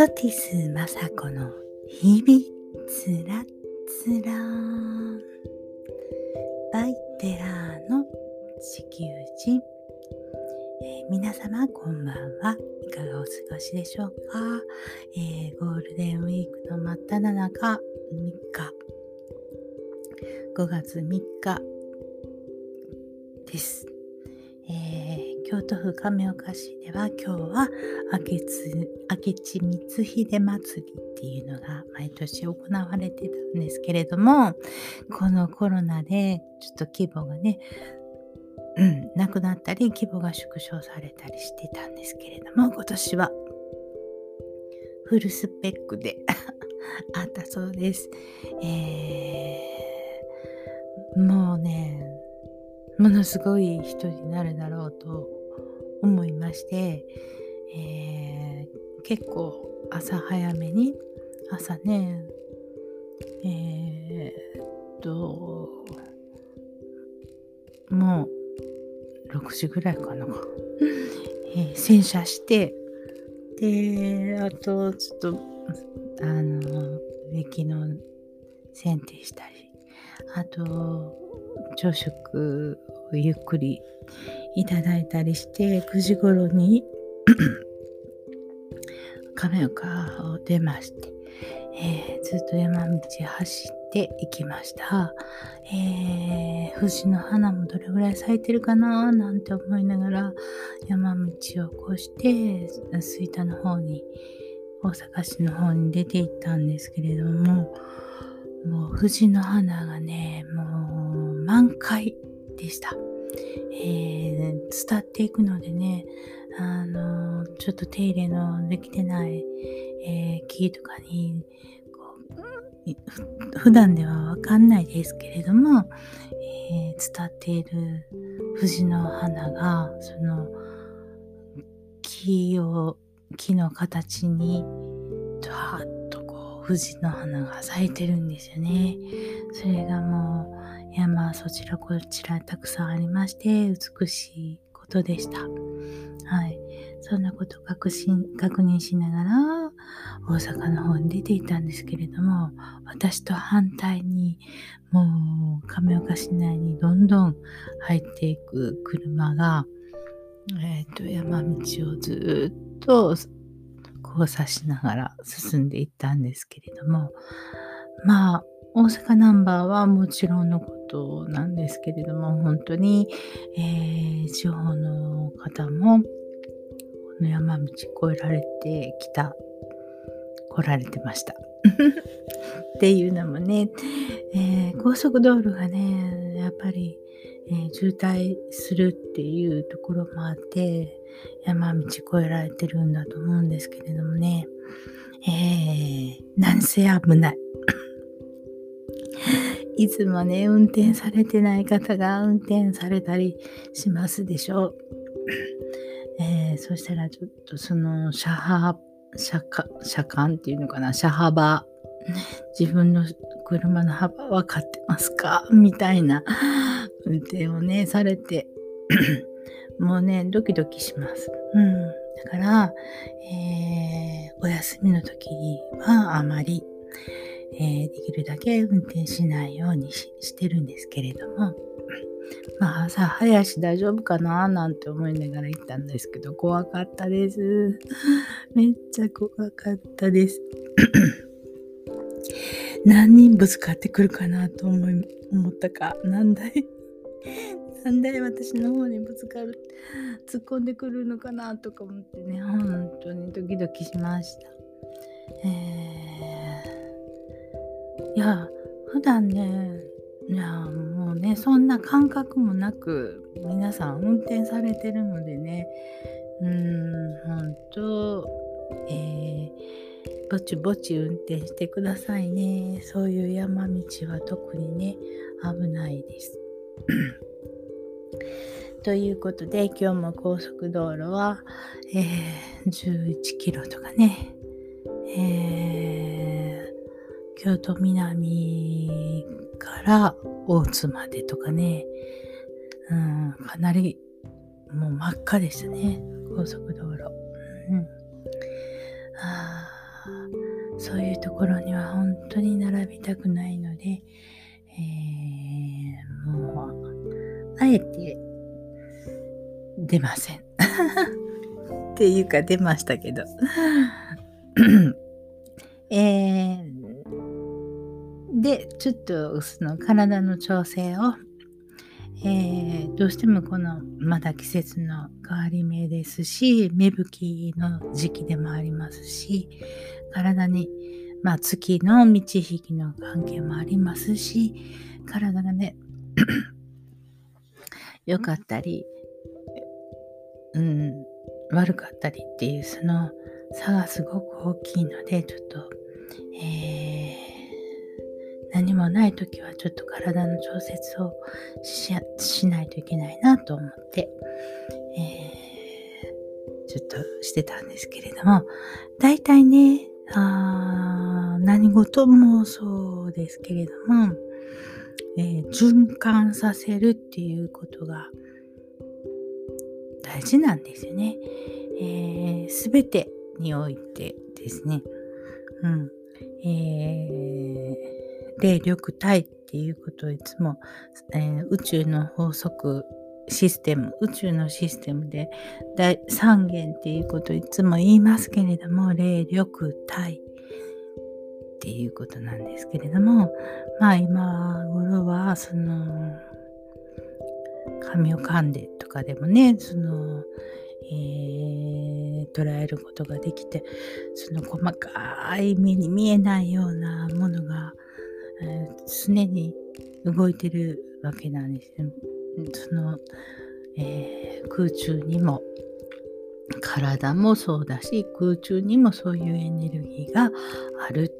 ソティス雅子の日々つらつらバイテラーの地球人、えー、皆様こんばんは。いかがお過ごしでしょうか、えー、ゴールデンウィークの真っ只中3日。5月3日です。京都府亀岡市では今日は明智明智光秀祭りっていうのが毎年行われてたんですけれどもこのコロナでちょっと規模がねうん、なくなったり規模が縮小されたりしてたんですけれども今年はフルスペックで あったそうです、えー、もうねものすごい人になるだろうと思いまして、えー、結構朝早めに朝ねえー、っともう6時ぐらいかな、えー、洗車してであとちょっとあの植木の剪定したりあと朝食をゆっくりいただいたりして9時頃に 亀岡を出まして、えー、ずっと山道走って行きました、えー、藤の花もどれぐらい咲いてるかななんて思いながら山道を越して吹田の方に大阪市の方に出て行ったんですけれどももう藤の花がねもう満開でした。えー、伝っていくのでね、あの、ちょっと手入れのできてない、えー、木とかに、普段ではわかんないですけれども、えー、伝っている藤の花が、その、木を、木の形に、ドワーッとこう、藤の花が咲いてるんですよね。それがもう、山そちらこちらたくさんありまして美しいことでした。はい。そんなことを確信確認しながら大阪の方に出ていたんですけれども私と反対にもう亀岡市内にどんどん入っていく車が、えーと、と山道をずっと交差しながら進んでいったんですけれどもまあ大阪ナンバーはもちろんのことなんですけれども、本当に、えー、地方の方も、この山道越えられてきた、来られてました。っていうのもね、えー、高速道路がね、やっぱり、えー、渋滞するっていうところもあって、山道越えられてるんだと思うんですけれどもね、えー、なんせ危ない。いつもね、運転されてない方が運転されたりしますでしょう。えー、そしたらちょっとその車幅、車車間っていうのかな、車幅、自分の車の幅分かってますか？みたいな運転をね、されて、もうね、ドキドキします。うん。だから、えー、お休みの時はあまり、えー、できるだけ運転しないようにしてるんですけれども、まあ朝早し大丈夫かな？なんて思いながら行ったんですけど、怖かったです。めっちゃ怖かったです。何人ぶつかってくるかなと思い思ったか、何台？何台私の方にぶつかる、突っ込んでくるのかなとか思ってね、本当にドキドキしました。えーいや、普段ね、いや、もうね、そんな感覚もなく、皆さん運転されてるのでね、うん、ほんと、えー、ぼちぼち運転してくださいね。そういう山道は特にね、危ないです。ということで、今日も高速道路は、えー、11キロとかね、京都南から大津までとかね、うん、かなりもう真っ赤でしたね、高速道路。うん、あそういうところには本当に並びたくないので、えー、もう、あえて出ません。っていうか出ましたけど。えー、で、ちょっとその体の調整を、えー、どうしてもこのまだ季節の変わり目ですし、芽吹きの時期でもありますし、体に、まあ、月の満ち引きの関係もありますし、体がね、良かったり、うん、悪かったりっていうその差がすごく大きいので、ちょっと、えー何もない時はちょっと体の調節をしないといけないなと思って、えー、ちょっとしてたんですけれども、大体ね、あ何事もそうですけれども、えー、循環させるっていうことが大事なんですよね。す、べ、てにおいてですね。うん。えー霊力体っていうことをいつも、えー、宇宙の法則システム宇宙のシステムで第三元っていうことをいつも言いますけれども霊力体っていうことなんですけれどもまあ今頃はその神を噛んでとかでもねその、えー、捉えることができてその細かい目に見えないようなものが、常に動いてるわけなんですね。その、えー、空中にも体もそうだし空中にもそういうエネルギーがある、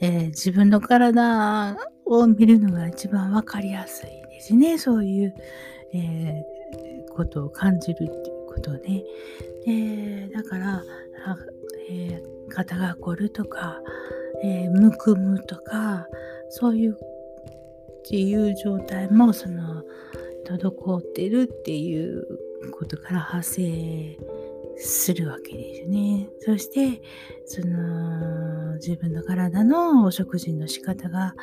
えー、自分の体を見るのが一番分かりやすいですね。そういう、えー、ことを感じるっていうことででだから、えー、肩が凝るとか、えむくむとかそういうっていう状態もその滞ってるっていうことから発生するわけですね。そしてその自分の体のお食事の仕方が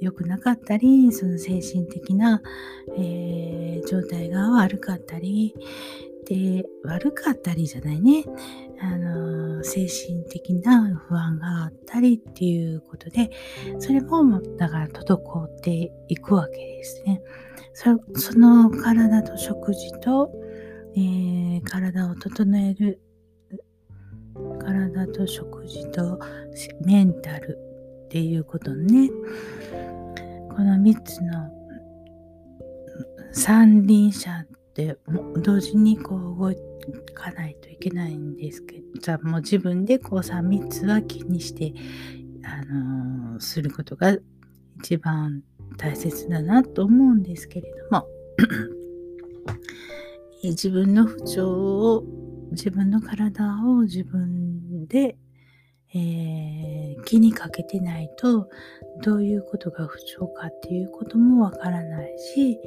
良くなかったりその精神的な、えー、状態が悪かったりで悪かったりじゃないねあの精神的な不安があったりっていうことでそれもだから滞っていくわけですね。その体と食事と、えー、体を整える体と食事とメンタルっていうことね。この3つの三輪車って同時にこう動いてかないといけないんですけどじゃあもう自分でこう3、密は気にして、あのー、することが一番大切だなと思うんですけれども自分の不調を自分の体を自分でえー、気にかけてないとどういうことが不調かっていうこともわからないし、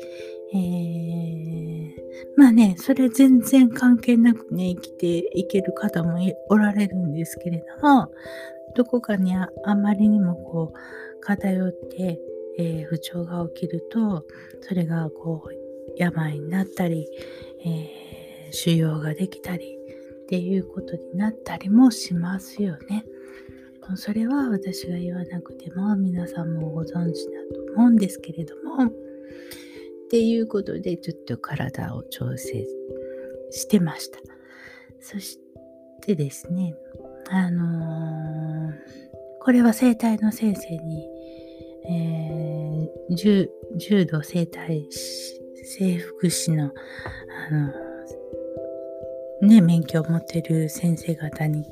えー、まあね、それ全然関係なくね、生きていける方もおられるんですけれども、どこかにあまりにもこう偏って、えー、不調が起きると、それがこう病になったり、えー、腫瘍ができたり、っていうことになったりもしますよね。それは私が言わなくても皆さんもご存知だと思うんですけれどもっていうことでちょっと体を調整してました。そしてですね、あのー、これは生体の先生に、えー、柔道生体整復師の、あのね、免許を持ってる先生方に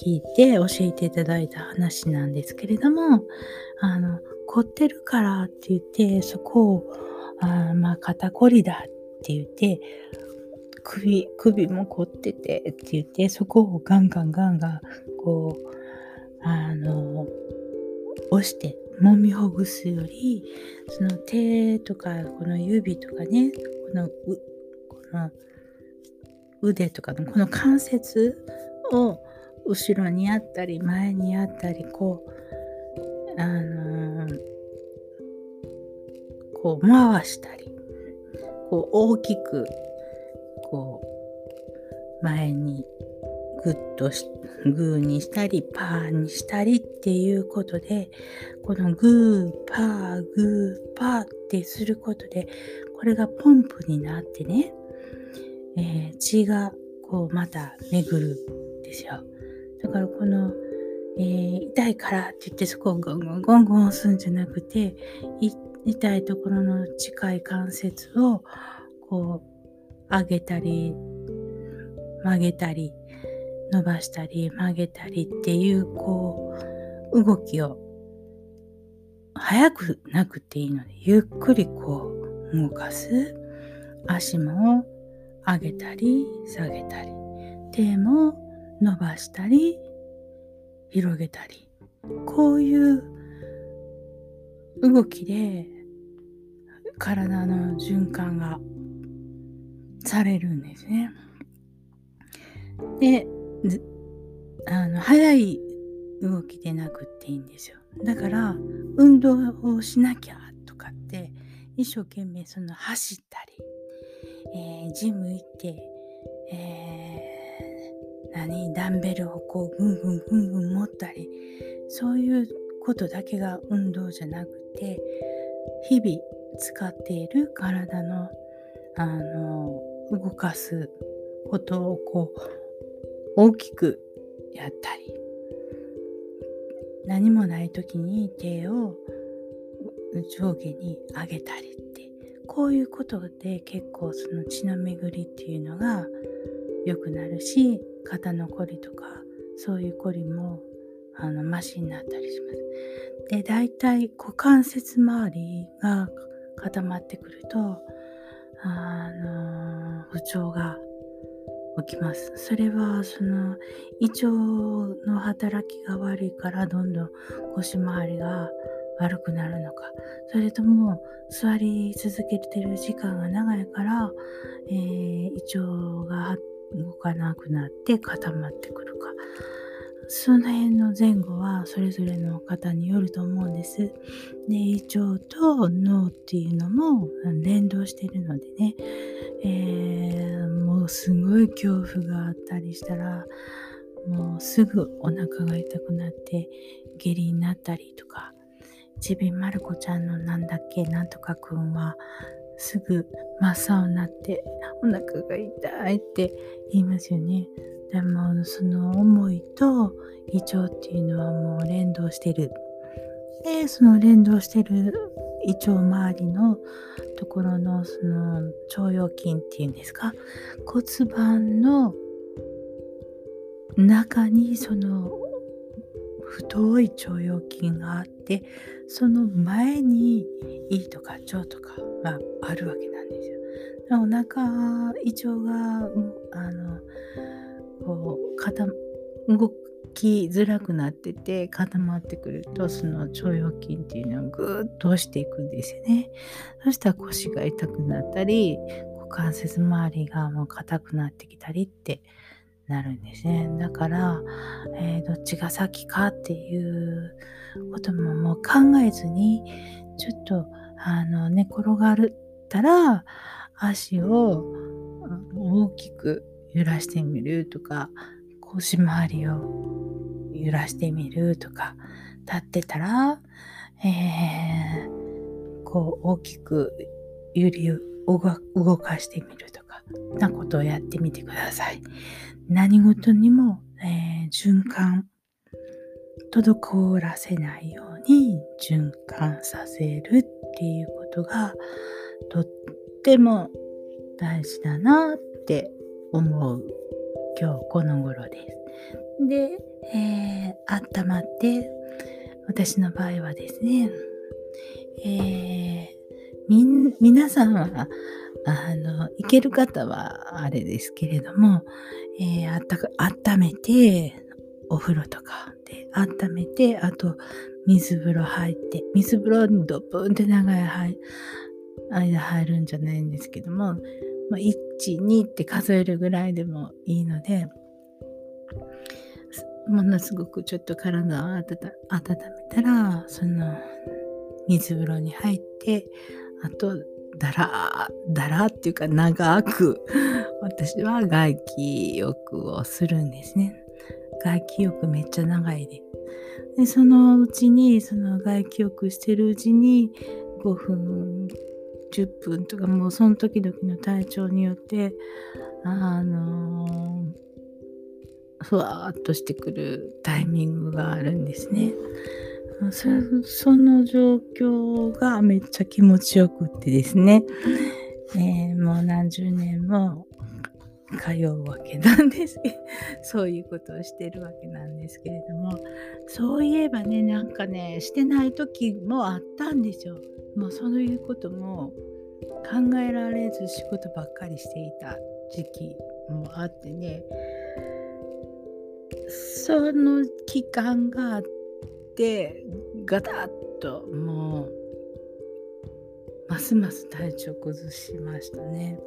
聞いて教えていただいた話なんですけれども、あの、凝ってるからって言って、そこを、あまあ、肩こりだって言って、首、首も凝っててって言って、そこをガンガンガンガン、こう、あの、押して、揉みほぐすより、その手とか、この指とかね、この、この腕とかのこの関節を後ろにあったり前にあったりこうあのー、こう回したりこう大きくこう前にグッとしグーにしたりパーにしたりっていうことでこのグーパーグーパーってすることでこれがポンプになってね、えー、血がこうまた巡るんですよ。だからこの、えー、痛いからって言ってそこをゴンゴンゴンゴン押すんじゃなくて痛いところの近い関節をこう上げたり曲げたり伸ばしたり曲げたりっていうこう動きを早くなくていいのでゆっくりこう動かす。足も上げたり下げたり。手も伸ばしたり広げたりこういう動きで体の循環がされるんですね。であの速い動きでなくっていいんですよだから運動をしなきゃとかって一生懸命その走ったり、えー、ジム行って、えー、何ダンベルをこうぐんぐんぐんぐん持ったりそういうことだけが運動じゃなくて日々使っている体のあの動かすことをこう大きくやったり何もない時に手を上下に上げたりってこういうことで結構その血の巡りっていうのが良くなるし肩のこりとかそういうこりもあのマシになったりします。で大体股関節周りが固まってくるとあの不調が起きます。それはその胃腸の働きが悪いからどんどん腰回りが悪くなるのかそれとも座り続けてる時間が長いから、えー、胃腸が動かなくなって固まってくるか。その辺の前後はそれぞれの方によると思うんです。で胃腸と脳っていうのも連動してるのでね、えーすごい恐怖があったりしたらもうすぐお腹が痛くなって下痢になったりとか。ちびまる子ちゃんのなんだっけなんとかくんはすぐ真っ青になってお腹が痛いって言いますよね。でもその思いと胃腸っていうのはもう連動してる。でその連動してる胃腸周りのところのその腸腰筋っていうんですか骨盤の中にその太い腸腰筋があってその前に胃とか腸とかがあるわけなんですよ。お腹胃腸があのこう動きづらくなってて固まってくるとその腸腰筋っていうのをぐっと押していくんですよね。そしたら腰が痛くなったり股関節周りがもう硬くなってきたりってなるんですね。だから、えー、どっちが先かっていうことももう考えずにちょっとあの寝転がったら足を大きく揺らしてみるとか腰回りを揺らしてみるとか、立ってたら、えー、こう大きく揺り動かしてみるとか、なことをやってみてください。何事にも、えー、循環、滞らせないように循環させるっていうことがとっても大事だなって思う今日この頃です。で、えー、温まって私の場合はですね、えー、み皆さんはあの行ける方はあれですけれども、えー、あったか温めてお風呂とかで温めてあと水風呂入って水風呂にドブンって長い間入るんじゃないんですけども、まあ、1、2って数えるぐらいでもいいのでものすごくちょっと体を温めたらその水風呂に入ってあとだらだらっていうか長く私は外気浴をするんですね外気浴めっちゃ長いででそのうちにその外気浴してるうちに5分10分とかもうその時々の体調によってあの、ふわーっとしてくるタイミングがあるんですね。そその状況がめっちゃ気持ちよくってですね、えー、もう何十年も通うわけなんです。け どそういうことをしてるわけなんですけれども。そういえばねなんかねしてない時もあったんですよ。もうそういうことも考えられず仕事ばっかりしていた時期もあってね。その期間があってガタッともうますます体調崩しましたね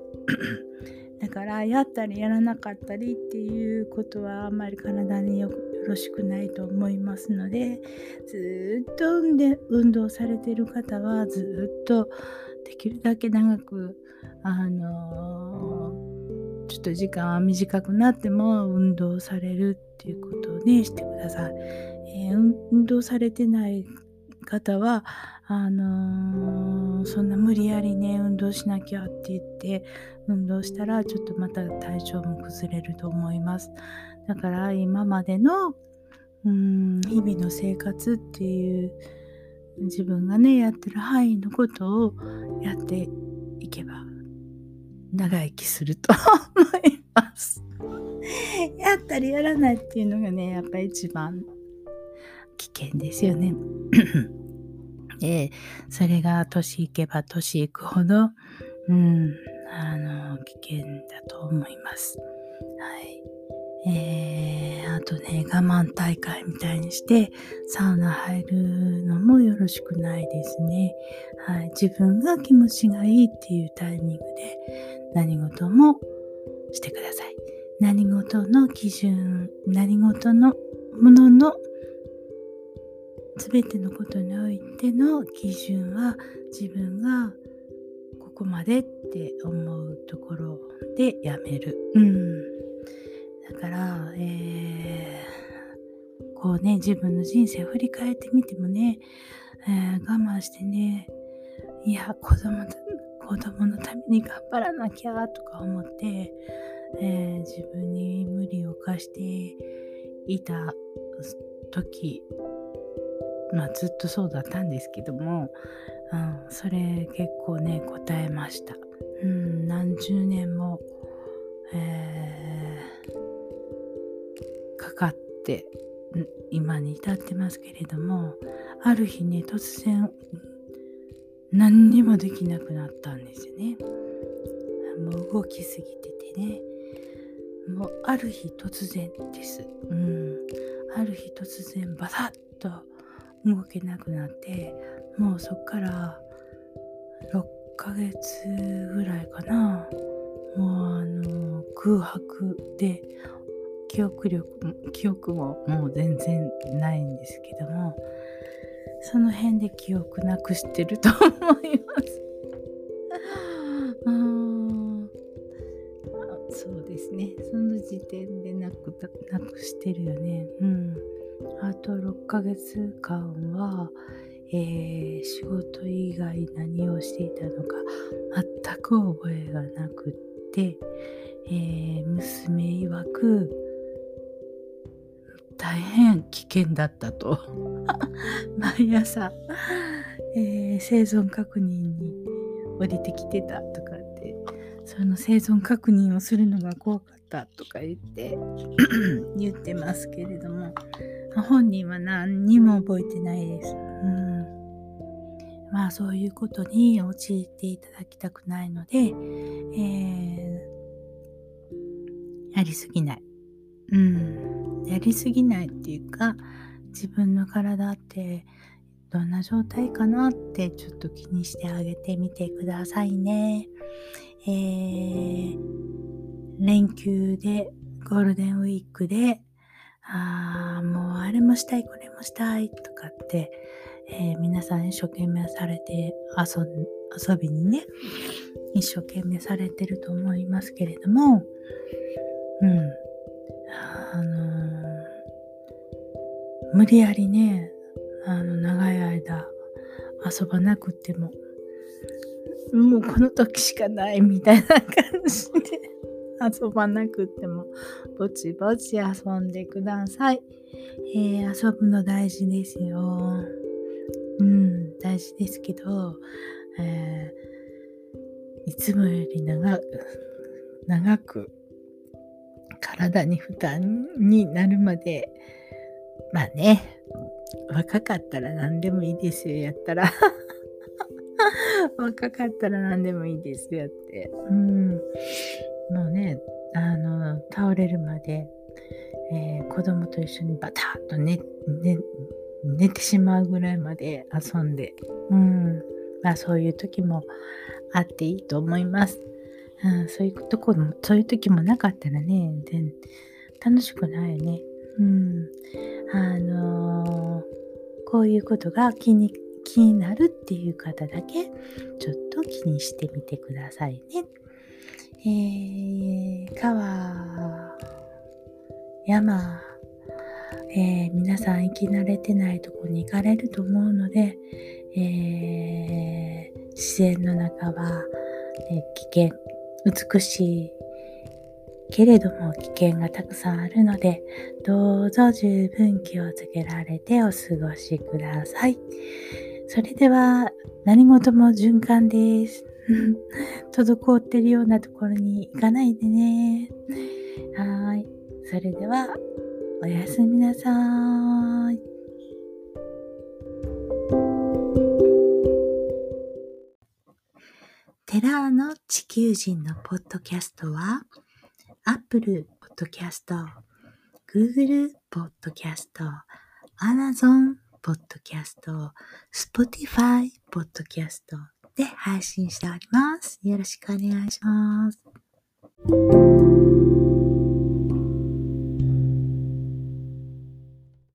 だからやったりやらなかったりっていうことはあんまり体によろしくないと思いますのでずっと運動されてる方はずっとできるだけ長くあのー、ちょっと時間は短くなっても運動されるっていうことをねしてください。え、運動されてない方はあのー、そんな無理やりね運動しなきゃって言って運動したらちょっとまた体調も崩れると思います。だから今までのうん日々の生活っていう自分がねやってる範囲のことをやっていけば長生きすると思います。やったりやらないっていうのがねやっぱり一番危険ですよね。で それが年いけば年いくほどうんあの危険だと思います。はい。えー、あとね、我慢大会みたいにしてサウナ入るのもよろしくないですね。はい、自分が気持ちがいいっていうタイミングで何事もしてください。何事の基準、何事のものの全てのことにおいての基準は自分がここまでって思うところでやめる。うんだから、えー、こうね、自分の人生を振り返ってみてもね、えー、我慢してね、いや、子供子供のために頑張らなきゃとか思って、えー、自分に無理を課していた時、まあずっとそうだったんですけども、うん、それ結構ね、答えました。うん、何十年も、えーかかって今に至ってますけれどもある日ね突然何にもできなくなったんですよね。もう動きすぎててね。もうある日突然です。うん。ある日突然バタッと動けなくなってもうそっから6ヶ月ぐらいかな。もうあの空白で記憶力記憶ももう全然ないんですけどもその辺で記憶なくしてると思います。そうですね。その時点でなくなくしてるよね。うん。あと6ヶ月間はえー、仕事以外何をしていたのか全く覚えがなくって、えー、娘曰く大変危険だったと。毎朝、えー、生存確認に降りてきてたとかってその生存確認をするのが怖かったとか言って 言ってますけれども本人は何にも覚えてないです。うんまあそういうことに陥っていただきたくないので、えー、やりすぎない。うん、やりすぎないっていうか自分の体ってどんな状態かなってちょっと気にしてあげてみてくださいね。えー、連休でゴールデンウィークでああ、もうあれもしたい、これもしたいとかって、えー、皆さん一生懸命されて遊びにね、一生懸命されてると思いますけれども、うん。あのー、無理やりね、あの、長い間遊ばなくても、もうこの時しかないみたいな感じで遊ばなくても、ぼちぼち遊んでください。えー、遊ぶの大事ですよ。うん、大事ですけど、えー、いつもより長く、長く体に負担になるまで、まあね、若かったら何でもいいですよ、やったら。若かったら何でもいいですよって。うん。もうね、あの、倒れるまで、えー、子供と一緒にバタッと寝、寝、寝てしまうぐらいまで遊んで、うん。まあそういう時もあっていいと思います。うん、そういうとこも、そういう時もなかったらね、全楽しくないよね。うん。あのー、こういうことが気に、気になるっていう方だけ、ちょっと気にしてみてくださいね。えー、川、山、えー、皆さん生き慣れてないとこに行かれると思うので、えー、自然の中は、え、危険、美しいけれども危険がたくさんあるので、どうぞ十分気をつけられてお過ごしください。それでは、何事も循環です。滞ってるようなところに行かないでね。はい。それでは、おやすみなさい。テラーの地球人のポッドキャストは、Apple Podcast、Google Podcast、Amazon Podcast、Spotify Podcast で配信しております。よろしくお願いします。